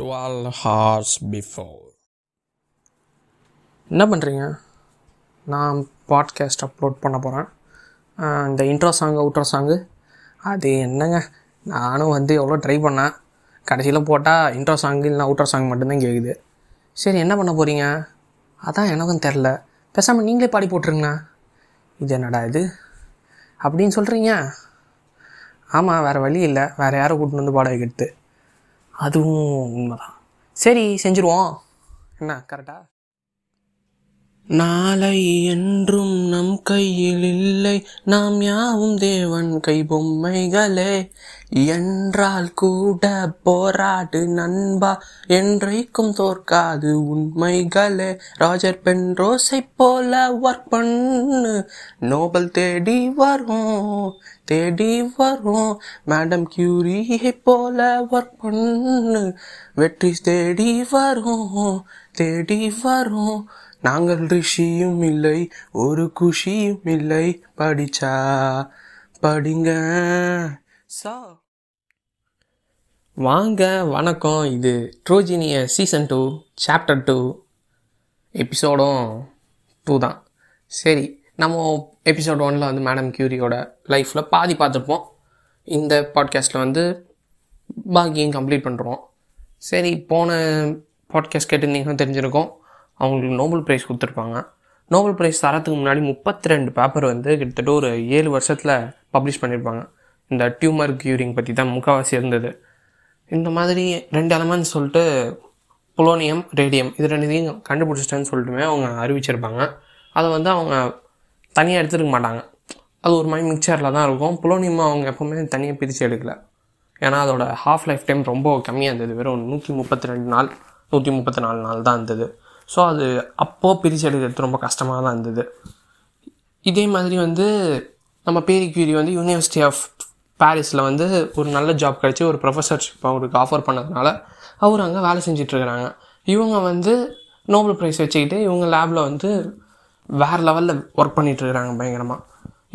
Twelve hours before என்ன பண்ணுறீங்க நான் பாட்காஸ்ட் அப்லோட் பண்ண போகிறேன் இந்த இன்ட்ரோ சாங் அவுட்ரோ சாங்கு அது என்னங்க? நானும் வந்து எவ்வளோ ட்ரை பண்ணேன். கடைசியில் போட்டால் இன்ட்ரோ சாங் இல்லைனா அவுட்ரோ சாங் மட்டும்தான் கேட்குது சரி என்ன பண்ண போகிறீங்க அதான் எனக்கும் தெரில பேசாமல் நீங்களே பாடி போட்டுருங்கண்ணா. இது என்னடா இது? அப்படின்னு சொல்கிறீங்க ஆமாம் வேறு வழி இல்லை. வேறு யாரை கூட்டின்னு வந்து பாட வைக்கிறது அதுவும் உண்மைதான். சரி செஞ்சுருவோம். என்ன கரெக்டா நாளை என்றும் நம் கையில் இல்லை. நாம் யாவும் தேவன் கை பொம்மைகளே என்றால் கூட போராடு நண்பா. என்றைக்கும் தோற்காது உண்மைகளே. ராஜர் பென்ரோஸை போல ஒர்க் பண்ணு. நோபல் தேடி வரும் தேடி வரும். மேடம் கியூரியை போல ஒர்க் பண்ணு. வெற்றி தேடி வரும் தேடி வரும். நாங்கள் ரிஷியும் இல்லை ஒரு குஷியும் இல்லை. படிச்சா படிங்க. சா வாங்க வணக்கம். இது ட்ரோஜினிய சீசன் டூ சாப்டர் டூ எபிசோடும் டூ தான். சரி நம்ம எபிசோட் ஒனில் வந்து மேடம் கியூரியோட லைஃப்பில் பாதி பார்த்துருப்போம். இந்த பாட்காஸ்ட்டில் வந்து பாக்கியம் கம்ப்ளீட் பண்ணுறோம் சரி போன பாட்காஸ்ட் கேட்டிருந்தீங்கன்னா தெரிஞ்சிருக்கோம். அவங்களுக்கு நோபல் ப்ரைஸ் கொடுத்துருப்பாங்க. நோபல் ப்ரைஸ் தரத்துக்கு முன்னாடி முப்பத்தி ரெண்டு பேப்பர் வந்து கிட்டத்தட்ட ஒரு ஏழு வருஷத்தில் பப்ளிஷ் பண்ணியிருப்பாங்க இந்த டியூமர் கியூரிங் பற்றி தான் முக்கால்வாசி இருந்தது. இந்த மாதிரி ரெண்டு எலமெண்ட்ஸ் சொல்லிட்டு புலோனியம் ரேடியம் இது ரெண்டுத்தையும் கண்டுபிடிச்சிட்டேன்னு சொல்லிட்டுமே அவங்க அறிவிச்சிருப்பாங்க. அதை வந்து அவங்க தனியாக எடுத்துருக்க மாட்டாங்க. அது ஒரு மாதிரி மிக்சரில் தான் இருக்கும். புலோனியம் அவங்க எப்போவுமே தனியாக பிரித்து எடுக்கல. ஏன்னா அதோட ஹாஃப் லைஃப் டைம் ரொம்ப கம்மியாக இருந்தது. வெறும் நூற்றி முப்பத்தி ரெண்டு நாள் நூற்றி முப்பத்தி நாலு நாள் தான் இருந்தது. ஸோ அது அப்போது பிரித்து எடுக்கிறது ரொம்ப கஷ்டமாக தான் இருந்தது. இதே மாதிரி வந்து நம்ம பேரி கியூரி வந்து யூனிவர்சிட்டி ஆஃப் பாரிஸில் வந்து ஒரு நல்ல ஜாப் கிடச்சி ஒரு ப்ரொஃபஸர்ஷிப் அவருக்கு ஆஃபர் பண்ணதுனால அவர் அங்கே வேலை செஞ்சிட்ருக்கிறாங்க. இவங்க வந்து நோபல் ப்ரைஸ் வச்சுக்கிட்டு இவங்க லேபில் வந்து வேறு லெவலில் ஒர்க் பண்ணிகிட்ருக்குறாங்க பயங்கரமாக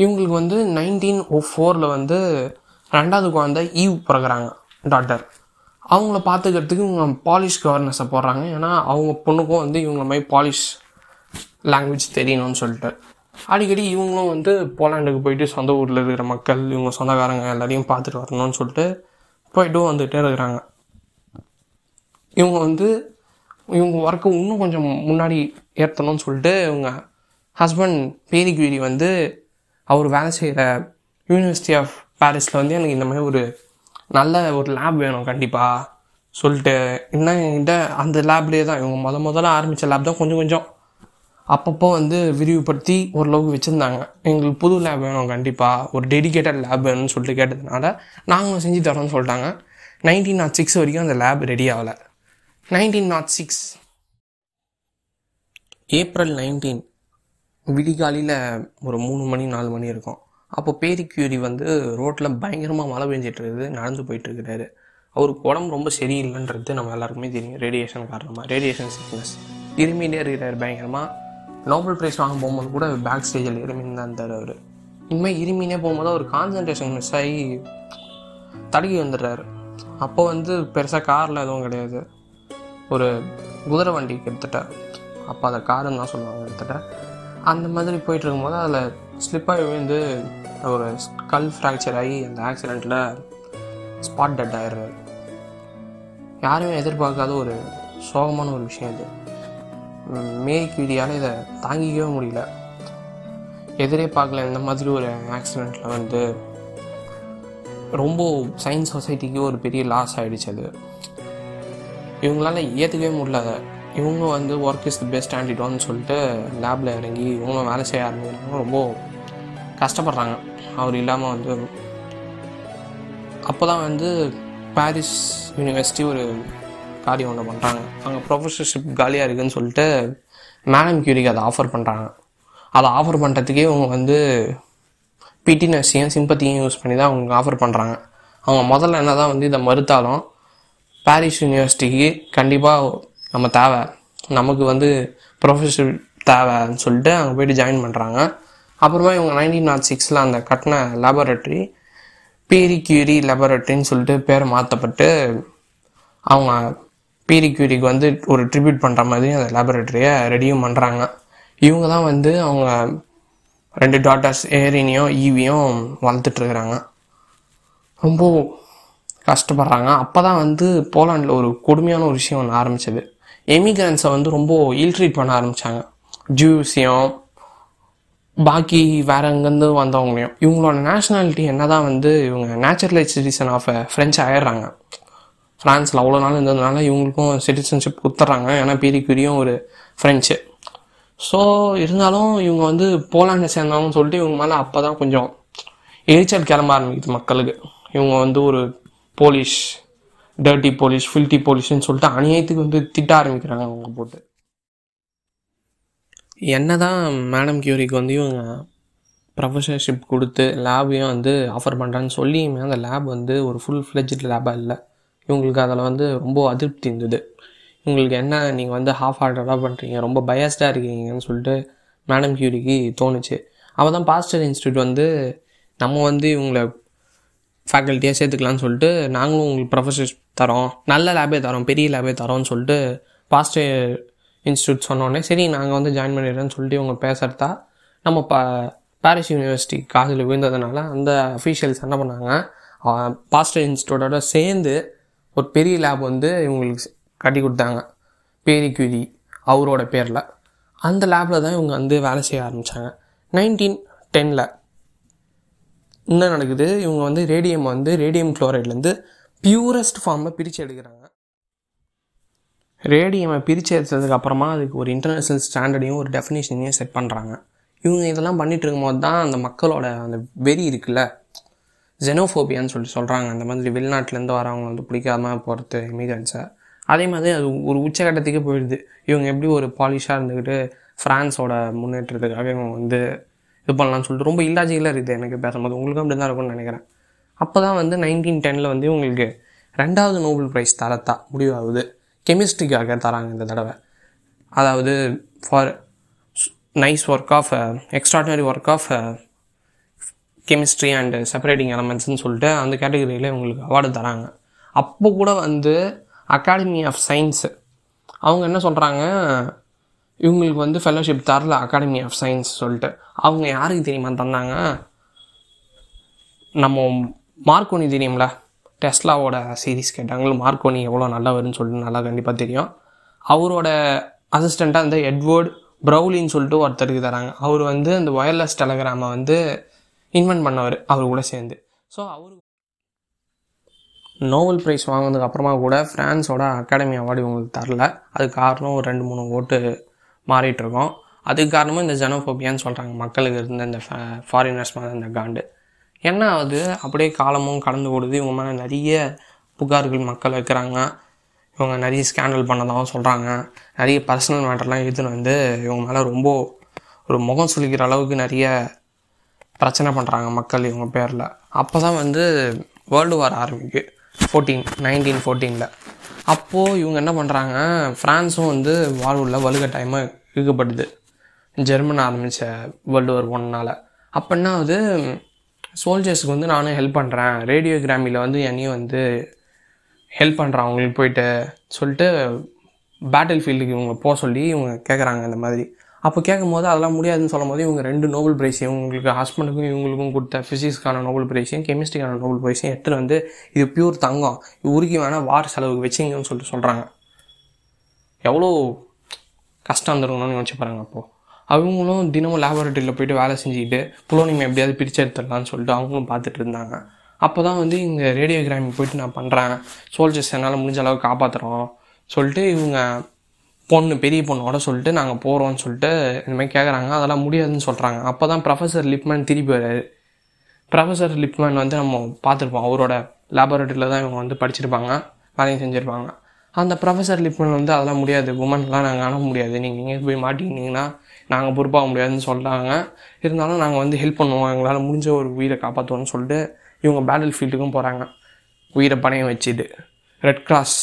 இவங்களுக்கு வந்து நைன்டீன் ஓ ஃபோரில் வந்து ரெண்டாவது குழந்தை ஈவ் பிறகுறாங்க டாட்டர் அவங்கள பார்த்துக்கிறதுக்கு இவங்க பாலிஷ் கவர்னஸை போடுறாங்க. ஏன்னா அவங்க பொண்ணுக்கும் வந்து இவங்க மாதிரி பாலிஷ் லாங்குவேஜ் தெரியணும்னு சொல்லிட்டு. அடிக்கடி இவங்களும் வந்து போலாண்டுக்கு போயிட்டு சொந்த ஊரில் இருக்கிற மக்கள் இவங்க சொந்தக்காரங்க எல்லாரையும் பார்த்துட்டு வரணும்னு சொல்லிட்டு போயிட்டும் வந்துகிட்டே இருக்கிறாங்க. இவங்க வந்து இவங்க ஒர்க்கு இன்னும் கொஞ்சம் முன்னாடி ஏற்றணும்னு சொல்லிட்டு இவங்க ஹஸ்பண்ட் பேரிக்யூரி வந்து அவர் வேலை செய்கிற யூனிவர்சிட்டி ஆஃப் பாரிஸில் வந்து எனக்கு இந்த மாதிரி ஒரு நல்ல ஒரு லேப் வேணும் கண்டிப்பாக சொல்லிட்டு இன்னும் என்கிட்ட அந்த லேப்லேயே தான். இவங்க முத முதல்ல ஆரம்பித்த லேப் தான் கொஞ்சம் கொஞ்சம். அப்பப்போ வந்து விரிவுபடுத்தி ஓரளவுக்கு வச்சுருந்தாங்க. எங்களுக்கு புது லேப் வேணும் கண்டிப்பாக ஒரு டெடிக்கேட்டட் லேப் வேணும்னு சொல்லிட்டு கேட்டதுனால நாங்களும் செஞ்சு தரோம்னு சொல்லிட்டாங்க. நைன்டீன் நாட் சிக்ஸ் வரைக்கும் அந்த லேப் ரெடி ஆகலை. Nineteen nought six April nineteen விடிகாலையில் ஒரு மூணு மணி நாலு மணி இருக்கும். அப்போ பேரி கியூரி வந்து ரோட்டில் பயங்கரமாக மழை பெஞ்சிட்டு இருக்குது நடந்து போயிட்டுருக்கிறாரு அவருக்கு உடம்பு ரொம்ப சரியில்லைன்றது நம்ம எல்லாருக்குமே தெரியும். ரேடியேஷன் காரணமாக ரேடியேஷன் சிக்னஸ் இருமிகிட்டே இருக்கிறார் பயங்கரமாக நோபல் ப்ரைஸ் வாங்க போகும்போது கூட பேக் ஸ்டேஜில் இருமின்னு தான் இருந்தார் அவர். இனிமேல் இருமினே போகும்போது அவர் கான்சன்ட்ரேஷன் மிஸ் ஆகி தடுக்கி வந்துடுறாரு. அப்போ வந்து பெருசாக காரில் எதுவும் கிடையாது. ஒரு குதிரை வண்டி கிட்டத்தட்ட அப்போ அதை காருன்னு தான் சொல்லுவாங்க கிட்டத்தட்ட அந்த மாதிரி போயிட்டு இருக்கும்போது அதில் ஸ்லிப்பாகி விழுந்து ஒரு ஸ்கல் ஃப்ராக்சர் ஆகி அந்த ஆக்சிடெண்ட்டில் ஸ்பாட் டெட் ஆயிடுறாரு. யாருமே எதிர்பார்க்காத ஒரு சோகமான ஒரு விஷயம் இது. மேரி கியூரியால் இதை தாங்கிக்கவே முடியல. எதிரே பார்க்கல இந்த மாதிரி ஒரு ஆக்சிடெண்ட்டில் வந்து ரொம்ப சயின்ஸ் சொசைட்டிக்கு ஒரு பெரிய லாஸ் ஆகிடுச்சு அது. இவங்களால ஏற்றுக்கவே முடியல அதை. இவங்க வந்து ஒர்க் இஸ் தி பெஸ்ட் ஆண்டிடோன்னு சொல்லிட்டு லேபில் இறங்கி இவங்களும் வேலை செய்ய ஆரம்பிக்கிறாங்க. ரொம்ப கஷ்டப்படுறாங்க. அவர் இல்லாமல் வந்து அப்போ தான் வந்து பாரிஸ் யூனிவர்சிட்டி ஒரு காரியம் ஒன்று பண்ணுறாங்க அங்கே ப்ரொஃபஸர்ஷிப் காலியாக இருக்குதுன்னு சொல்லிட்டு மேடம் கியூரிக்கு அதை ஆஃபர் பண்ணுறாங்க அதை ஆஃபர் பண்ணுறதுக்கே இவங்க வந்து பிடி நர்ஸையும் சிம்பத்தியும் யூஸ் பண்ணி தான் அவங்க ஆஃபர் பண்ணுறாங்க அவங்க முதல்ல என்ன தான் வந்து இதை மறுத்தாலும் பாரிஸ் யூனிவர்சிட்டிக்கு கண்டிப்பாக நம்ம தேவை. நமக்கு வந்து ப்ரொஃபஷர் தேவைன்னு சொல்லிட்டு அங்கே போயிட்டு ஜாயின் பண்ணுறாங்க அப்புறமா இவங்க நைன்டீன் நாட் சிக்ஸில் அந்த கட்டின லேபரட்டரி பீரி கியூரி லேபரட்டரின்னு சொல்லிட்டு பேரை மாற்றப்பட்டு அவங்க பீரி கியூரிக்கு வந்து ஒரு ட்ரிபியூட் பண்ணுற மாதிரி அந்த லேபரேட்டரியை ரெடியும் பண்ணுறாங்க இவங்க தான் வந்து அவங்க ரெண்டு டாட்டர்ஸ் ஏரினியும் ஈவியும் வளர்த்துட்ருக்குறாங்க ரொம்ப கஷ்டப்படுறாங்க. அப்போ தான் வந்து போலாண்டில் ஒரு கொடுமையான ஒரு விஷயம் ஒன்று ஆரம்பிச்சது. எமிகிரன்ஸை வந்து ரொம்ப இல்ட்ரீட் பண்ண ஆரம்பித்தாங்க ஜூஸையும் பாக்கி வேற எங்கேருந்து வந்தவங்களையும். இவங்களோட நேஷ்னாலிட்டி என்ன தான் வந்து இவங்க நேச்சுரலைஸ் சிட்டிசன் ஆஃப் ஃப்ரெஞ்ச் ஆயிடுறாங்க. ஃப்ரான்ஸில் அவ்வளோ நாள் இருந்ததுனால இவங்களுக்கும் சிட்டிசன்ஷிப் கொடுத்துட்றாங்க. ஏன்னா பீரிக்குரியும் ஒரு ஃப்ரெஞ்சு ஸோ இருந்தாலும் இவங்க வந்து போலாண்டை சேர்ந்தவங்கன்னு சொல்லிட்டு இவங்க மேலே அப்போ தான் கொஞ்சம் எரிச்சல் கிளம்ப ஆரம்பிக்குது மக்களுக்கு. இவங்க வந்து ஒரு போலீஸ் டர்ட்டி போலீஸ் ஃபில்ட்டி போலீஸ்னு சொல்லிட்டு அநியாயத்துக்கு வந்து திட்ட ஆரம்பிக்கிறாங்க அவங்க போட்டு. என்ன தான் மேடம் கியூரிக்கு வந்து இவங்க ப்ரொஃபஸர்ஷிப் கொடுத்து லேபையும் வந்து ஆஃபர் பண்ணுறான்னு சொல்லியுமே அந்த லேப் வந்து ஒரு ஃபுல் ஃப்ளெஜ்ட் லேபாக இல்லை. இவங்களுக்கு அதில் வந்து ரொம்ப அதிருப்தி இருந்தது. இவங்களுக்கு என்ன நீங்கள் வந்து ஹாஃப் ஹார்டடாக பண்ணுறீங்க ரொம்ப பயஸ்டாக இருக்கீங்கன்னு சொல்லிட்டு மேடம் கியூரிக்கு தோணுச்சு. அவள் தான் பாஸ்டர் இன்ஸ்டியூட் வந்து நம்ம வந்து இவங்களை ஃபேக்கல்ட்டியாக சேர்த்துக்கலான்னு சொல்லிட்டு நாங்களும் உங்களுக்கு ப்ரொஃபஸர்ஷிப் தரோம். நல்ல லேபே தரோம் பெரிய லேபே தரோம்னு சொல்லிட்டு பாஸ்டர் இன்ஸ்டியூட் சொன்னோடனே சரி நாங்கள் வந்து ஜாயின் பண்ணிடுறேன்னு சொல்லிட்டு இவங்க பேசுகிறதா நம்ம ப பாரிஸ் யூனிவர்சிட்டி காதில் விழுந்ததுனால அந்த அஃபீஷியல்ஸ் என்ன பண்ணாங்க பாஸ்டர் இன்ஸ்டியூட்டோட சேர்ந்து ஒரு பெரிய லேப் வந்து இவங்களுக்கு கட்டி கொடுத்தாங்க. பேரி கியூரி அவரோட பேரில். அந்த லேபில் தான் இவங்க வந்து வேலை செய்ய ஆரம்பித்தாங்க நைன்டீன் டெனில் என்ன நடக்குது? இவங்க வந்து ரேடியம் வந்து ரேடியம் குளோரைட்லேருந்து பியூரஸ்ட் ஃபார்மை பிரித்து எடுக்கிறாங்க. ரேடியமை பிரித்து எடுத்ததுக்கப்புறமா அதுக்கு ஒரு இன்டர்நேஷ்னல் ஸ்டாண்டர்டையும் ஒரு டெஃபினேஷனையும் செட் பண்ணுறாங்க இவங்க இதெல்லாம் பண்ணிட்டு இருக்கும்போது தான் அந்த மக்களோட அந்த வெறி இருக்குல்ல? ஜெனோஃபோபியான்னு சொல்லி சொல்கிறாங்க அந்த மாதிரி வெளிநாட்டிலேருந்து வரவங்க வந்து பிடிக்காம போகிறது இமிகிரன்ஸை அதே மாதிரி அது ஒரு உச்சகட்டத்துக்கே போயிடுது. இவங்க எப்படி ஒரு பாலிஷாக இருந்துக்கிட்டு ஃப்ரான்ஸோட முன்னேற்றத்துக்காக இவங்க வந்து இது பண்ணலாம்னு சொல்லிட்டு ரொம்ப இல்லாஜிக்கலாக இருக்குது எனக்கு பேசும்போது. உங்களுக்கும் அப்படி தான் இருக்கும்னு நினைக்கிறேன். அப்போ தான் வந்து நைன்டீன் டெனில் வந்து இவங்களுக்கு ரெண்டாவது நோபல் ப்ரைஸ் தரத்தா முடிவாகுது. கெமிஸ்ட்ரிக்காக தராங்க இந்த தடவை. அதாவது for nice work of extraordinary work of chemistry and separating எலமெண்ட்ஸ்னு சொல்லிட்டு அந்த கேட்டகரியில் இவங்களுக்கு அவார்டு தராங்க. அப்போ கூட வந்து அகாடமி ஆஃப் சயின்ஸு அவங்க என்ன சொல்கிறாங்க இவங்களுக்கு வந்து ஃபெலோஷிப் தரல அகாடமி ஆஃப் சயின்ஸ் சொல்லிட்டு. அவங்க யாருக்கு தெரியுமா தந்தாங்க? நம்ம மார்க்கோனி தெரியும்ல? டெஸ்லாவோட சீரீஸ் கேட்டாங்களும் மார்க்கோனி எவ்வளோ நல்லவருன்னு சொல்லிட்டு நல்லா கண்டிப்பாக தெரியும். அவரோட அசிஸ்டண்ட்டாக இந்த எட்வர்ட் ப்ரௌலின்னு சொல்லிட்டு ஒருத்தருக்கு தராங்க அவர் வந்து அந்த ஒயர்லெஸ் டெலகிராமை வந்து இன்வென்ட் பண்ணவர். அவர் கூட சேர்ந்து. ஸோ அவரு நோவல் ப்ரைஸ் வாங்கினதுக்கு அப்புறமா கூட ஃப்ரான்ஸோட அகாடமி அவார்டு இவங்களுக்கு தரல. அதுக்கு காரணம் ஒரு ரெண்டு மூணு ஓட்டு மாறிட்டுருக்கோம் அதுக்கு காரணமும் இந்த ஜெனோஃபோபியான்னு சொல்கிறாங்க மக்களுக்கு இருந்த இந்த ஃபாரினர்ஸ் மாதிரி இந்த காண்டு. என்ன ஆகுது அப்படியே காலமும் கடந்து ஓடுது. இவங்க மேலே நிறைய புகார்கள் மக்கள் வைக்கிறாங்க. இவங்க நிறைய ஸ்கேண்டல் பண்ணதாகவும் சொல்கிறாங்க நிறைய பர்சனல் மேட்டர்லாம் எடுத்துன்னு வந்து இவங்க மேலே ரொம்ப ஒரு முகம் சுழிக்கிற அளவுக்கு நிறைய பிரச்சனை பண்ணுறாங்க மக்கள் இவங்க பேரில். அப்போ தான் வந்து வேர்ல்டு வார் ஆரம்பிக்கு. ஃபோர்டீன் நைன்டீன் ஃபோர்டீனில் அப்போது இவங்க என்ன பண்ணுறாங்க ஃப்ரான்ஸும் வந்து வாழ்வுள்ள வலுக்கட்டாயமாக இழுக்கப்படுது. ஜெர்மன் ஆரம்பித்த வேர்ல்டு வார் ஒன்னால் அப்போ என்ன ஆகுது சோல்ஜர்ஸ்க்கு வந்து நானும் ஹெல்ப் பண்ணுறேன் ரேடியோகிராமியில் வந்து என்னையும் வந்து ஹெல்ப் பண்ணுறான் அவங்களுக்கு போயிட்டு சொல்லிட்டு பேட்டில் ஃபீல்டுக்கு இவங்க போக சொல்லி இவங்க கேட்குறாங்க இந்த மாதிரி. அப்போ கேட்கும் போது அதெல்லாம் முடியாதுன்னு சொல்லும் போது இவங்க ரெண்டு நோபல் பிரைஸையும் இவங்களுக்கு ஹஸ்பண்டுக்கும் இவங்களுக்கும் கொடுத்த ஃபிசிக்ஸ்க்கான நோபல் பிரைஸையும் கெமிஸ்ட்ரிக்கான நோபல் பிரைஸையும் எடுத்துகிட்டு வந்து இது பியூர் தங்கம். இது உருக்கி வேணால் வார் செலவுக்கு வச்சிங்கன்னு சொல்லிட்டு சொல்கிறாங்க எவ்வளோ கஷ்டம் இருந்திருக்கணும்னு யோசிச்சு பாருங்க அப்போது அவங்களும் தினமும் லேபரட்டரியில் போயிட்டு வேலை செஞ்சுக்கிட்டு புலோனியம் எப்படியாவது பிரித்து எடுத்துடலாம்னு சொல்லிட்டு அவங்களும் பார்த்துட்டு இருந்தாங்க. அப்போ தான் வந்து இங்கே ரேடியோகிராமி போயிட்டு நான் பண்ணுறேன் சோல்ஜர்ஸ் என்னால் முடிஞ்ச அளவுக்கு காப்பாற்றுறோம் சொல்லிட்டு இவங்க பொண்ணு பெரிய பொண்ணோட சொல்லிட்டு நாங்கள் போகிறோம்னு சொல்லிட்டு இந்தமாதிரி கேட்குறாங்க அதெல்லாம் முடியாதுன்னு சொல்கிறாங்க அப்போ தான் ப்ரொஃபஸர் லிப்மேன் திருப்பி வர்றாரு ப்ரொஃபஸர் லிப்மேன் வந்து நம்ம பார்த்துருப்போம். அவரோட லேபரட்டரியில் தான் இவங்க வந்து படிச்சிருப்பாங்க வேலையும் செஞ்சுருப்பாங்க. அந்த ப்ரொஃபஸர் லிப்மேன் வந்து அதெல்லாம் முடியாது. உமன்லாம் நாங்கள் அனுப்ப முடியாது. நீங்கள் எங்கேயும் போய் மாட்டிக்கினீங்கன்னா நாங்கள் பொறுப்பாக முடியாதுன்னு சொல்கிறாங்க இருந்தாலும் நாங்கள் வந்து ஹெல்ப் பண்ணுவோம். எங்களால் முடிஞ்ச ஒரு உயிரை காப்பாற்றுவோம்னு சொல்லிட்டு இவங்க பேட்டில் ஃபீல்டுக்கும் போகிறாங்க உயிரை பணையம் வச்சுட்டு. ரெட் கிராஸ்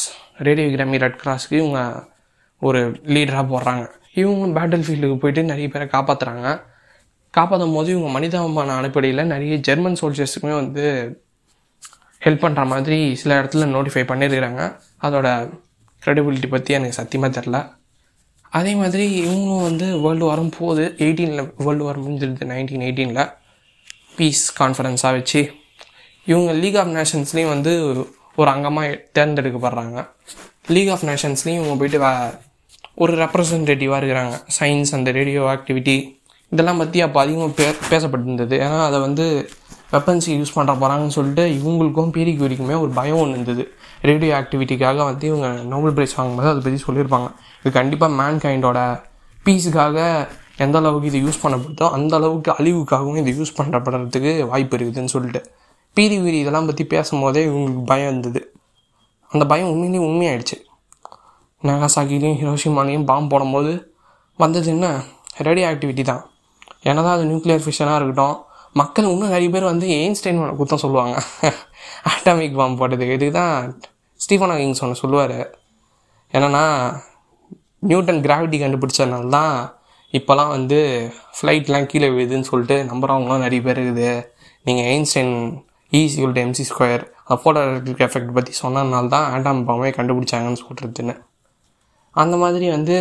ரேடியோகிராமி ரெட் கிராஸ்க்கு இவங்க ஒரு லீடராக போடுறாங்க. இவங்க பேட்டில் ஃபீல்டுக்கு போயிட்டு நிறைய பேரை காப்பாற்றுறாங்க காப்பாற்றும் போது இவங்க மனிதாபிமான அடிப்படையில் நிறைய ஜெர்மன் சோல்ஜர்ஸுக்குமே வந்து ஹெல்ப் பண்ணுற மாதிரி சில இடத்துல நோட்டிஃபை பண்ணியிருக்கிறாங்க அதோட க்ரெடிபிலிட்டி பற்றி எனக்கு சத்தியமாக தெரில அதே மாதிரி இவங்களும் வந்து வேர்ல்டு வாரம் போகுது எயிட்டீனில் வேர்ல்டு வாரம் முடிஞ்சிருது நைன்டீன் எயிட்டீனில் பீஸ் கான்ஃபரன்ஸாக வச்சு இவங்க லீக் ஆஃப் நேஷன்ஸ்லேயும் வந்து ஒரு அங்கமாக தேர்ந்தெடுக்கப்படுறாங்க. லீக் ஆஃப் நேஷன்ஸ்லேயும் இவங்க போயிட்டு வே ஒரு ரெப்ரசன்டேட்டிவாக இருக்கிறாங்க. சயின்ஸ் அந்த ரேடியோ ஆக்டிவிட்டி இதெல்லாம் பற்றி அப்போ அதிகமாக பே பேசப்பட்டிருந்தது. ஏன்னா அதை வந்து வெப்பன்ஸ் யூஸ் பண்ணுற போகிறாங்கன்னு சொல்லிட்டு இவங்களுக்கும் பேரி கியூரிக்குமே ஒரு பயம் ஒன்று இருந்தது. ரேடியோ ஆக்டிவிட்டிக்காக வந்து இவங்க நோபல் பிரைஸ் வாங்கும்போது அதை பற்றி சொல்லியிருப்பாங்க. இது கண்டிப்பாக மேன் கைண்டோட பீஸுக்காக எந்த அளவுக்கு இது யூஸ் பண்ணப்படுதோ அந்த அளவுக்கு அழிவுக்காகவும் இது யூஸ் பண்ணப்படுறதுக்கு வாய்ப்பு இருக்குதுன்னு சொல்லிட்டு. பீரி வீரி இதெல்லாம் பற்றி பேசும்போதே இவங்களுக்கு பயம் இருந்தது. அந்த பயம் உண்மையிலேயே உண்மையாயிடுச்சு. நகாசாக்கிலையும் ஹிரோஷிமாலையும் பாம்பு போடும்போது வந்தது என்ன? ரேடியோ ஆக்டிவிட்டி தான். என்னதான் அது நியூக்ளியர் ஃபிஷனாக இருக்கட்டும் மக்கள் இன்னும் நிறைய பேர் வந்து எயின்ஸ்டைன் குத்தம் சொல்லுவாங்க. அட்டாமிக் பாம்பு போட்டதுக்கு. இதுக்கு தான் ஸ்டீஃபன் ஹாக்கிங்ஸ் ஒன்று சொல்லுவார். என்னென்னா நியூட்டன் கிராவிட்டி கண்டுபிடிச்சதுனால தான் இப்போலாம் வந்து ஃப்ளைட்லாம் கீழே விழுதுன்னு சொல்லிட்டு நம்புறவங்களும் நிறைய பேர் இருக்குது. நீங்கள் எயின்ஸ்டைன் ஈஸியல் e to MC square photo electric effect பற்றி சொன்னதுனால தான் ஆண்டாம் பாம்பே கண்டுபிடிச்சாங்கன்னு சொல்கிறதுன்னு அந்த மாதிரி வந்து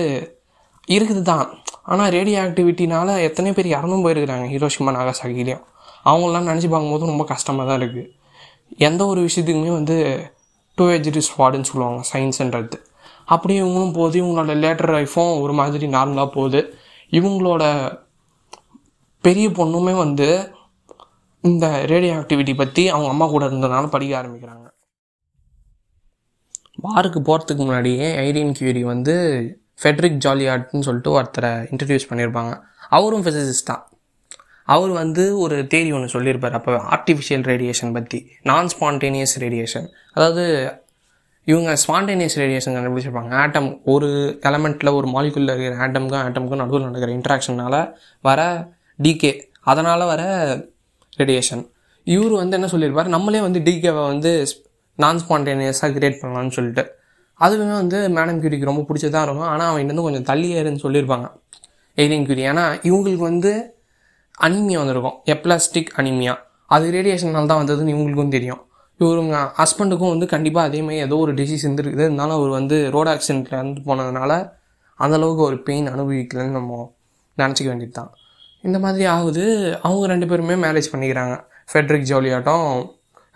இருக்குது தான் ஆனால் ரேடியோ ஆக்டிவிட்டினால் எத்தனை பேர் இறந்தும் போயிருக்கிறாங்க ஹீரோஷிமா நாகாசாகிலையும். அவங்களாம் நினச்சி பார்க்கும்போது ரொம்ப கஷ்டமாக தான் இருக்குது எந்த ஒரு விஷயத்துக்குமே வந்து டூ ஏஜ் ஸ்வாடுன்னு சொல்லுவாங்க சயின்ஸுன்றது அப்படியே இவங்களும் போகுது இவங்களோட லேட்டர் லைஃபும் ஒரு மாதிரி நார்மலாக போகுது. இவங்களோட பெரிய பொண்ணுமே வந்து இந்த ரேடியோ ஆக்டிவிட்டி பற்றி அவங்க அம்மா கூட இருந்ததுனால படிக்க ஆரம்பிக்கிறாங்க. பாருக்கு போகிறதுக்கு முன்னாடியே ஐரின் கியூரி வந்து ஃபெட்ரிக் ஜாலியாட்னு சொல்லிட்டு ஒருத்தரை இன்ட்ரடியூஸ் பண்ணியிருப்பாங்க அவரும் ஃபிசிசிஸ்ட் தான். அவர் வந்து ஒரு தேரி ஒன்று சொல்லியிருப்பார். அப்போ ஆர்டிஃபிஷியல் ரேடியேஷன் பற்றி நான் ஸ்பான்டேனியஸ் ரேடியேஷன் அதாவது இவங்க ஸ்பான்டேனியஸ் ரேடியேஷன் கண்டுபிடிச்சிருப்பாங்க. ஆட்டம் ஒரு எலமெண்ட்டில் ஒரு மாலிகுலில் இருக்கிற ஆட்டமுக்கும் ஆட்டம்க்கும் நடுவில் நடக்கிற இன்ட்ராக்ஷனால் வர டிகே அதனால் வர ரேடியேஷன் இவர் வந்து என்ன சொல்லியிருப்பார்? நம்மளே வந்து டிகேவை வந்து நான் ஸ்பான்டேனியஸாக கிரியேட் பண்ணலாம்னு சொல்லிட்டு. அதுவுமே வந்து மேடம் கியூரிக்கு ரொம்ப பிடிச்சதாக இருக்கும் ஆனால் அவன் வந்து கொஞ்சம் தள்ளியேருன்னு சொல்லியிருப்பாங்க. ஏலியன் கியூரி ஏன்னா இவங்களுக்கு வந்து அனிமியா வந்திருக்கும். Aplastic anaemia. அது ரேடியேஷனால் தான் வந்ததுன்னு இவங்களுக்கும் தெரியும். இவருங்க ஹஸ்பண்டுக்கும் வந்து கண்டிப்பாக அதே மாதிரி ஏதோ ஒரு டிசீஸ் இருந்துருக்குது. இருந்தாலும் அவர் வந்து ரோட் ஆக்சிடென்ட்டில் இருந்து போனதுனால அந்தளவுக்கு ஒரு பெயின் அனுபவிக்கலன்னு நம்ம நினச்சிக்க வேண்டியது தான் இந்த மாதிரி ஆகுது. அவங்க ரெண்டு பேருமே மேரேஜ் பண்ணிக்கிறாங்க. ஃபெட்ரிக் ஜோலியாட்டம்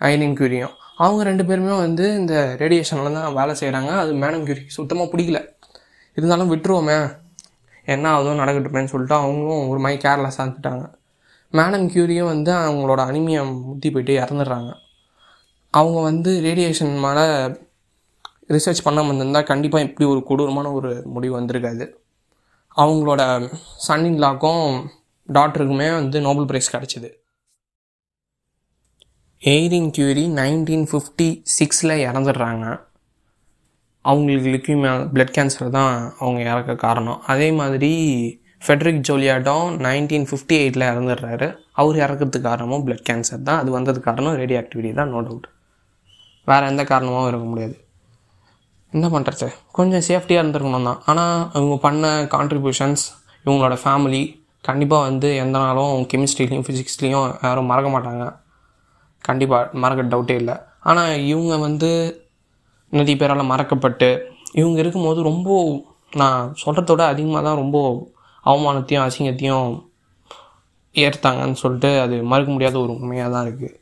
ஐனின் கியூரியும் அவங்க ரெண்டு பேருமே வந்து இந்த ரேடியேஷனில் தான் வேலை செய்கிறாங்க அது மேடம் கியூரிக்கு சுத்தமாக பிடிக்கல. இருந்தாலும் விட்டுருவோமே. என்ன ஆகுதோ நடக்கட்டுமேன்னு சொல்லிட்டு அவங்களும் ஒரு மாதிரி கேர்லெஸ்ஸாக இருந்துட்டாங்க. மேடம் கியூரியும் வந்து அவங்களோட அனிமியை முத்தி போயிட்டு இறந்துடுறாங்க. அவங்க வந்து ரேடியேஷன் மேலே ரிசர்ச் பண்ண வந்திருந்தால் கண்டிப்பாக இப்படி ஒரு கொடூரமான ஒரு முடிவு வந்திருக்காது. அவங்களோட சன் லாக்கும் டாக்டருக்குமே வந்து நோபல் ப்ரைஸ் கிடச்சிது. எய்ரின் கியூரி நைன்டீன் ஃபிஃப்டி சிக்ஸில் இறந்துடுறாங்க. அவங்களுக்கு லிக்யூமியா பிளட் கேன்சர் தான் அவங்க இறக்க காரணம். அதே மாதிரி ஃபெட்ரிக் ஜோலியாட்டம் நைன்டீன் ஃபிஃப்டி எயிட்டில் இறந்துடுறாரு. அவர் இறக்கிறதுக்கு காரணமும் பிளட் கேன்சர் தான். அது வந்தது காரணம் ரேடியோ ஆக்டிவிட்டி தான் நோ டவுட் வேறு எந்த காரணமாகவும் இருக்க முடியாது. என்ன பண்ணுறது கொஞ்சம் சேஃப்டியாக இருந்திருக்கணும் தான். ஆனால் இவங்க பண்ண கான்ட்ரிபியூஷன்ஸ் இவங்களோட ஃபேமிலி கண்டிப்பாக வந்து எந்த நாளும் கெமிஸ்ட்ரிலையும் ஃபிசிக்ஸ்லேயும் யாரும் மறக்க மாட்டாங்க. கண்டிப்பாக மறக்க டவுட்டே இல்லை. ஆனால் இவங்க வந்து நிறைய பேரால் மறக்கப்பட்டு இவங்க இருக்கும்போது ரொம்ப நான் சொல்கிறதோட அதிகமாக தான் ரொம்ப அவமானத்தையும் அசிங்கத்தையும் ஏற்றாங்கன்னு சொல்லிட்டு அது மறுக்க முடியாத ஒரு உண்மையாக தான் இருக்குது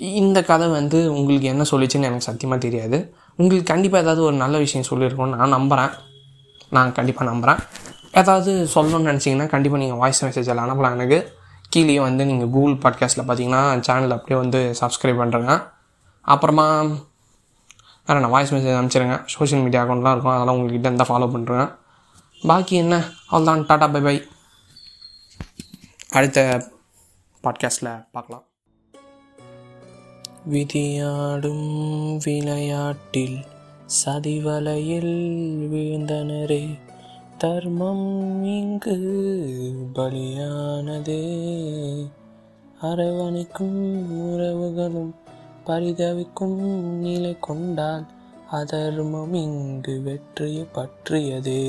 இந்த கதை வந்து உங்களுக்கு என்ன சொல்லிச்சுன்னு எனக்கு சத்தியமாக தெரியாது. உங்களுக்கு கண்டிப்பாக ஏதாவது ஒரு நல்ல விஷயம் சொல்லியிருக்கோன்னு நான் நம்புகிறேன் நான் கண்டிப்பாக நம்புகிறேன் ஏதாவது சொல்லணும்னு நினச்சிங்கன்னா கண்டிப்பாக நீங்கள் வாய்ஸ் மெசேஜில் அனுப்பலாம் எனக்கு. கீழே வந்து நீங்கள் கூகுள் பாட்காஸ்ட்டில் பார்த்தீங்கன்னா சேனல் அப்படியே வந்து சப்ஸ்கிரைப் பண்ணுறேங்க அப்புறமா வேறு நான் வாய்ஸ் மெசேஜ் அனுப்பிச்சிருங்க. சோஷியல் மீடியா அக்கௌண்ட்லாம் இருக்கும் அதெல்லாம் உங்கள்கிட்ட இருந்தால் ஃபாலோ பண்ணுறேன் பாக்கி என்ன? அவ்வளோதான் டாட்டா பை பை அடுத்த பாட்காஸ்ட்டில் பார்க்கலாம். விதியாடும் விளையாட்டில் சதிவலையில் விழுந்தனரே. தர்மம் இங்கு பலியானதே. அரவணைக்கும் உறவுகளும் பரிதவிக்கும் நிலை கொண்டால் அதர்மம் இங்கு வெற்றியை பற்றியதே.